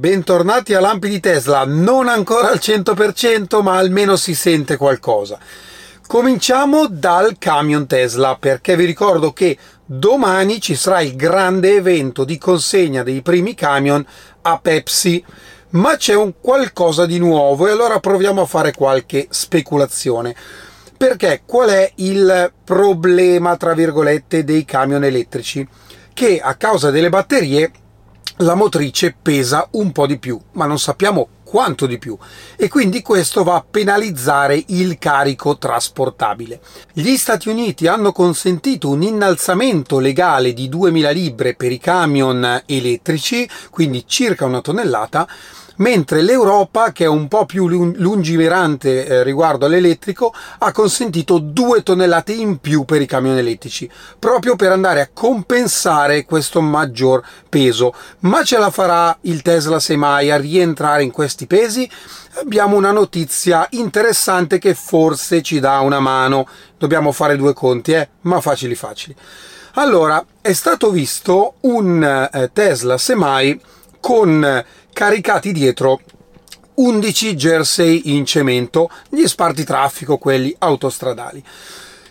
Bentornati a Lampi di Tesla, non ancora al 100% ma almeno si sente qualcosa. Cominciamo dal camion Tesla perché vi ricordo che domani ci sarà il grande evento di consegna dei primi camion a Pepsi, ma c'è un qualcosa di nuovo e allora proviamo a fare qualche speculazione. Perché qual è il problema, tra virgolette, dei camion elettrici? Che a causa delle batterie la motrice pesa un po' di più, ma non sappiamo quanto di più e quindi questo va a penalizzare il carico trasportabile. Gli Stati Uniti hanno consentito un innalzamento legale di 2000 libre per i camion elettrici, quindi circa una tonnellata, mentre l'Europa, che è un po' più lungimirante eh, riguardo all'elettrico, ha consentito due tonnellate in più per i camion elettrici, proprio per andare a compensare questo maggior peso. Ma ce la farà il Tesla semmai a rientrare in questi pesi? Abbiamo una notizia interessante che forse ci dà una mano. Dobbiamo fare due conti, eh? ma facili facili. Allora, è stato visto un eh, Tesla semmai con caricati dietro 11 jersey in cemento, gli sparti traffico, quelli autostradali.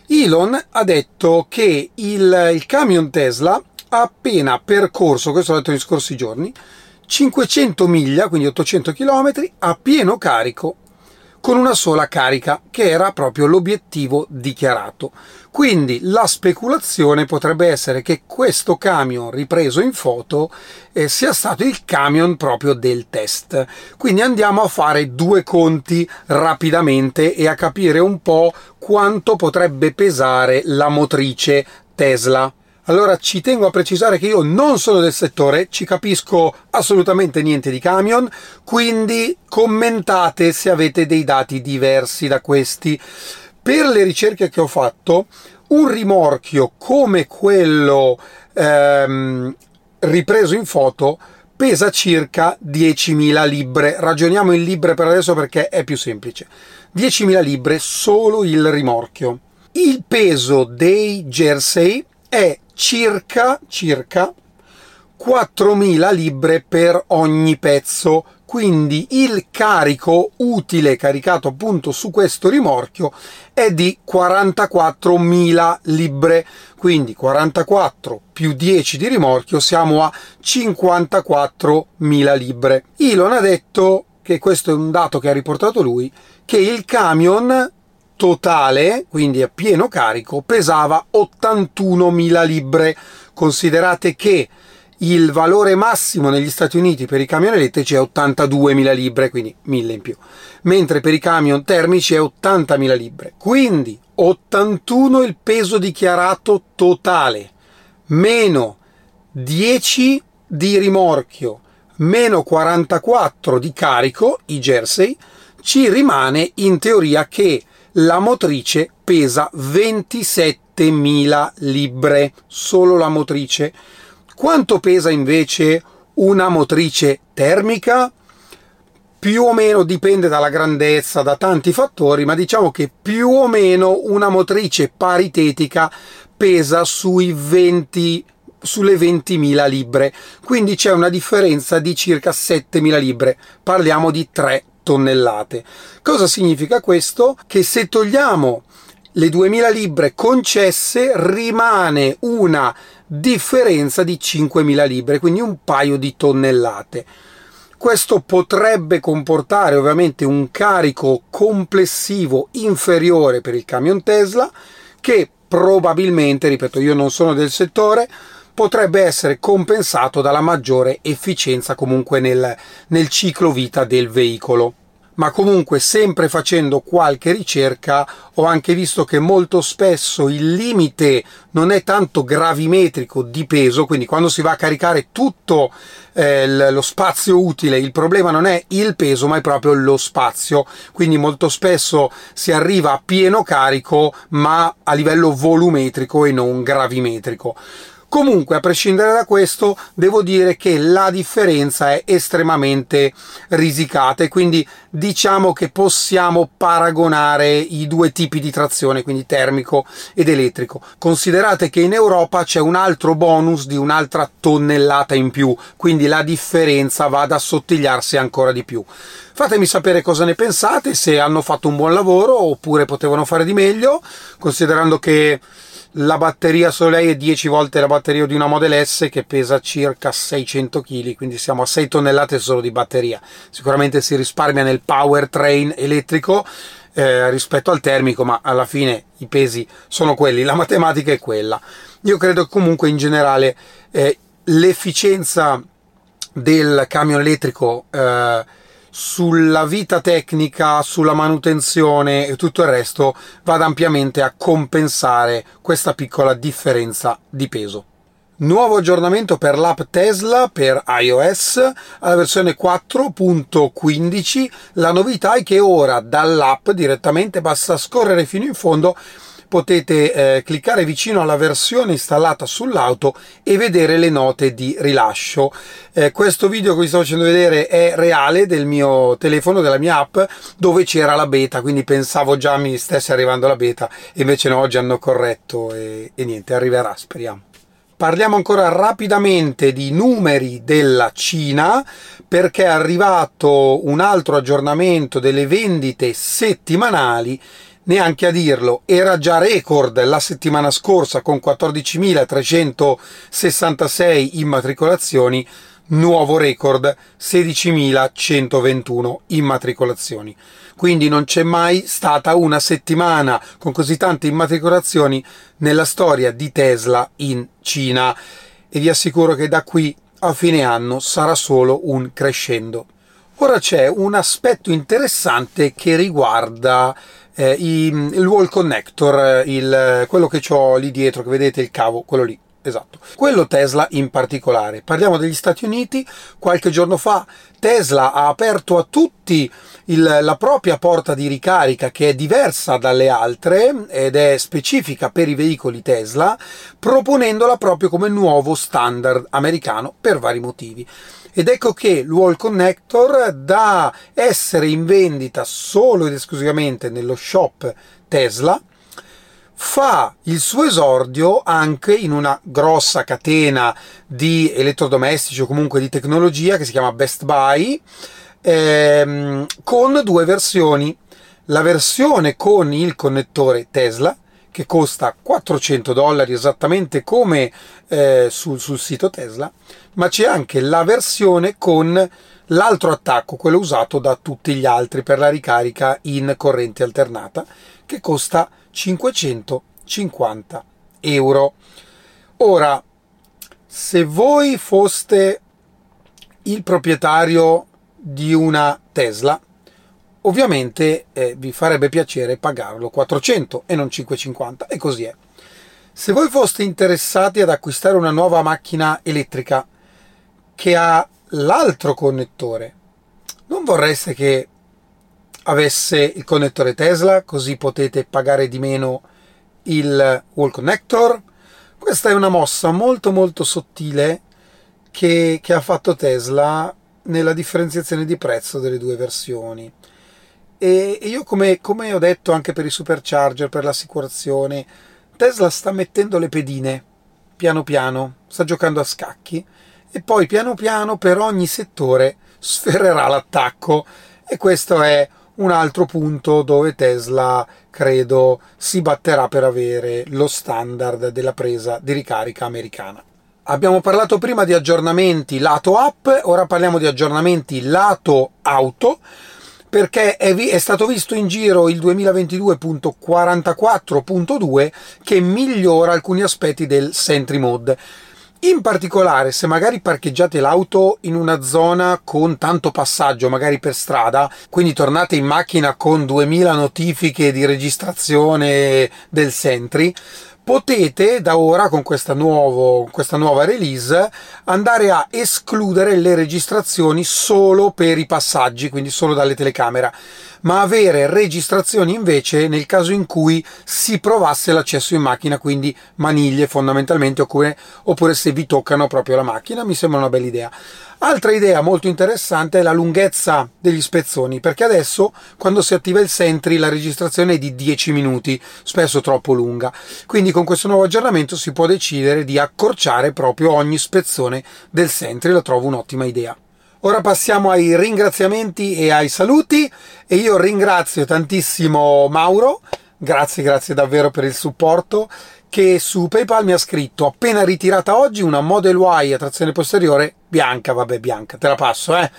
Elon ha detto che il, il camion Tesla ha appena percorso, questo l'ho detto negli scorsi giorni, 500 miglia, quindi 800 km, a pieno carico con una sola carica, che era proprio l'obiettivo dichiarato. Quindi la speculazione potrebbe essere che questo camion ripreso in foto eh, sia stato il camion proprio del test. Quindi andiamo a fare due conti rapidamente e a capire un po' quanto potrebbe pesare la motrice Tesla. Allora ci tengo a precisare che io non sono del settore, ci capisco assolutamente niente di camion, quindi commentate se avete dei dati diversi da questi. Per le ricerche che ho fatto, un rimorchio come quello ehm, ripreso in foto pesa circa 10.000 libbre. Ragioniamo in libbre per adesso perché è più semplice. 10.000 libbre solo il rimorchio. Il peso dei jersey è circa, circa 4.000 libbre per ogni pezzo. Quindi il carico utile caricato appunto su questo rimorchio è di 44.000 libbre. Quindi 44 più 10 di rimorchio siamo a 54.000 libbre. Elon ha detto che questo è un dato che ha riportato lui, che il camion totale, quindi a pieno carico, pesava 81.000 libbre. Considerate che il valore massimo negli Stati Uniti per i camion elettrici è 82.000 libbre, quindi 1.000 in più, mentre per i camion termici è 80.000 libbre. Quindi 81 il peso dichiarato totale, meno 10 di rimorchio, meno 44 di carico, i jersey, ci rimane in teoria che la motrice pesa 27.000 libbre, solo la motrice. Quanto pesa invece una motrice termica? Più o meno dipende dalla grandezza, da tanti fattori, ma diciamo che più o meno una motrice paritetica pesa sui 20 sulle 20.000 libbre, quindi c'è una differenza di circa 7.000 libbre, parliamo di 3 tonnellate. Cosa significa questo? Che se togliamo le 2000 libbre concesse rimane una differenza di 5000 libbre, quindi un paio di tonnellate. Questo potrebbe comportare ovviamente un carico complessivo inferiore per il camion Tesla che probabilmente, ripeto, io non sono del settore, potrebbe essere compensato dalla maggiore efficienza comunque nel, nel ciclo vita del veicolo ma comunque sempre facendo qualche ricerca ho anche visto che molto spesso il limite non è tanto gravimetrico di peso, quindi quando si va a caricare tutto eh, lo spazio utile, il problema non è il peso ma è proprio lo spazio, quindi molto spesso si arriva a pieno carico ma a livello volumetrico e non gravimetrico. Comunque, a prescindere da questo, devo dire che la differenza è estremamente risicata e quindi diciamo che possiamo paragonare i due tipi di trazione, quindi termico ed elettrico. Considerate che in Europa c'è un altro bonus di un'altra tonnellata in più, quindi la differenza va ad assottigliarsi ancora di più. Fatemi sapere cosa ne pensate, se hanno fatto un buon lavoro oppure potevano fare di meglio, considerando che la batteria solo lei è 10 volte la batteria di una Model S che pesa circa 600 kg, quindi siamo a 6 tonnellate solo di batteria. Sicuramente si risparmia nel powertrain elettrico eh, rispetto al termico, ma alla fine i pesi sono quelli, la matematica è quella. Io credo che comunque in generale eh, l'efficienza del camion elettrico eh, sulla vita tecnica, sulla manutenzione e tutto il resto vada ampiamente a compensare questa piccola differenza di peso. Nuovo aggiornamento per l'app Tesla per iOS alla versione 4.15. La novità è che ora dall'app direttamente basta scorrere fino in fondo potete eh, cliccare vicino alla versione installata sull'auto e vedere le note di rilascio. Eh, questo video che vi sto facendo vedere è reale del mio telefono, della mia app, dove c'era la beta, quindi pensavo già mi stesse arrivando la beta, invece no, oggi hanno corretto e, e niente, arriverà, speriamo. Parliamo ancora rapidamente di numeri della Cina perché è arrivato un altro aggiornamento delle vendite settimanali neanche a dirlo, era già record la settimana scorsa con 14.366 immatricolazioni, nuovo record 16.121 immatricolazioni. Quindi non c'è mai stata una settimana con così tante immatricolazioni nella storia di Tesla in Cina e vi assicuro che da qui a fine anno sarà solo un crescendo. Ora c'è un aspetto interessante che riguarda eh, il wall connector, il, quello che ho lì dietro, che vedete il cavo, quello lì. Esatto. Quello Tesla in particolare. Parliamo degli Stati Uniti. Qualche giorno fa Tesla ha aperto a tutti il, la propria porta di ricarica che è diversa dalle altre ed è specifica per i veicoli Tesla, proponendola proprio come nuovo standard americano per vari motivi. Ed ecco che l'Wall Connector da essere in vendita solo ed esclusivamente nello shop Tesla fa il suo esordio anche in una grossa catena di elettrodomestici o comunque di tecnologia che si chiama Best Buy ehm, con due versioni. La versione con il connettore Tesla che costa 400 dollari esattamente come eh, sul, sul sito Tesla, ma c'è anche la versione con l'altro attacco, quello usato da tutti gli altri per la ricarica in corrente alternata, che costa 550 euro. Ora, se voi foste il proprietario di una Tesla, ovviamente eh, vi farebbe piacere pagarlo 400 e non 550 e così è. Se voi foste interessati ad acquistare una nuova macchina elettrica che ha l'altro connettore, non vorreste che avesse il connettore Tesla così potete pagare di meno il wall connector? Questa è una mossa molto molto sottile che, che ha fatto Tesla nella differenziazione di prezzo delle due versioni. E io, come, come ho detto anche per i supercharger, per l'assicurazione, Tesla sta mettendo le pedine piano piano, sta giocando a scacchi e poi piano piano per ogni settore sferrerà l'attacco e questo è un altro punto dove Tesla credo si batterà per avere lo standard della presa di ricarica americana. Abbiamo parlato prima di aggiornamenti lato app, ora parliamo di aggiornamenti lato auto perché è, vi- è, stato visto in giro il 2022.44.2 che migliora alcuni aspetti del Sentry Mode. In particolare, se magari parcheggiate l'auto in una zona con tanto passaggio, magari per strada, quindi tornate in macchina con 2000 notifiche di registrazione del Sentry, potete da ora con questa, nuovo, questa nuova release andare a escludere le registrazioni solo per i passaggi, quindi solo dalle telecamere. Ma avere registrazioni invece nel caso in cui si provasse l'accesso in macchina, quindi maniglie fondamentalmente, oppure, oppure se vi toccano proprio la macchina. Mi sembra una bella idea. Altra idea molto interessante è la lunghezza degli spezzoni, perché adesso quando si attiva il Sentry la registrazione è di 10 minuti, spesso troppo lunga. Quindi con questo nuovo aggiornamento si può decidere di accorciare proprio ogni spezzone del Sentry, la trovo un'ottima idea. Ora passiamo ai ringraziamenti e ai saluti e io ringrazio tantissimo Mauro, grazie grazie davvero per il supporto che su PayPal mi ha scritto appena ritirata oggi una Model Y a trazione posteriore bianca, vabbè bianca, te la passo eh.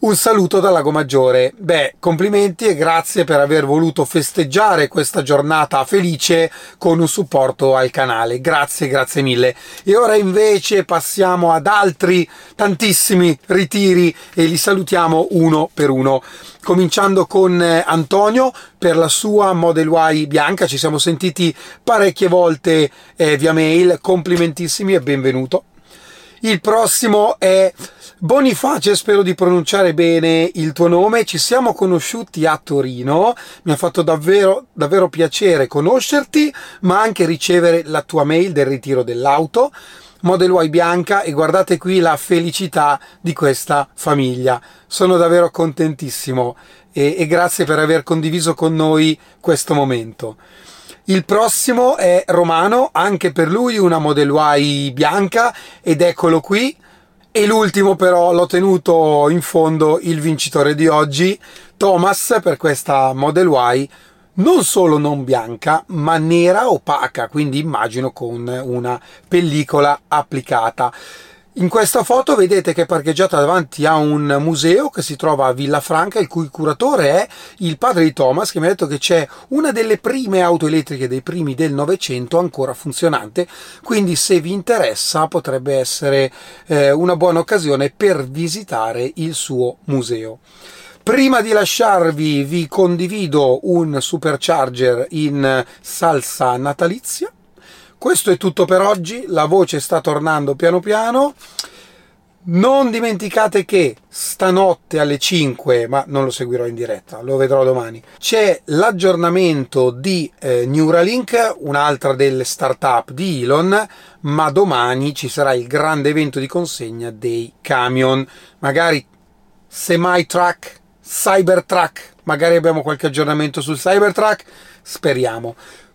Un saluto dal Lago Maggiore. Beh, complimenti e grazie per aver voluto festeggiare questa giornata felice con un supporto al canale. Grazie, grazie mille. E ora invece passiamo ad altri tantissimi ritiri e li salutiamo uno per uno. Cominciando con eh, Antonio per la sua Model Y bianca, ci siamo sentiti parecchie volte eh, via mail. Complimentissimi e benvenuto. Il prossimo è Boniface, spero di pronunciare bene il tuo nome. Ci siamo conosciuti a Torino. Mi ha fatto davvero, davvero piacere conoscerti, ma anche ricevere la tua mail del ritiro dell'auto. Model Y bianca e guardate qui la felicità di questa famiglia. Sono davvero contentissimo e, e grazie per aver condiviso con noi questo momento. Il prossimo è Romano, anche per lui una Model Y bianca ed eccolo qui. E l'ultimo però l'ho tenuto in fondo il vincitore di oggi, Thomas, per questa Model Y non solo non bianca, ma nera opaca, quindi immagino con una pellicola applicata. In questa foto vedete che è parcheggiata davanti a un museo che si trova a Villafranca, il cui curatore è il padre di Thomas, che mi ha detto che c'è una delle prime auto elettriche dei primi del Novecento ancora funzionante, quindi se vi interessa potrebbe essere eh, una buona occasione per visitare il suo museo. Prima di lasciarvi vi condivido un supercharger in salsa natalizia questo è tutto per oggi, la voce sta tornando piano piano. Non dimenticate che stanotte alle 5, ma non lo seguirò in diretta, lo vedrò domani, c'è l'aggiornamento di eh, Neuralink, un'altra delle startup di Elon, ma domani ci sarà il grande evento di consegna dei camion, magari semi-truck, Cybertruck, magari abbiamo qualche aggiornamento sul Cybertruck, speriamo.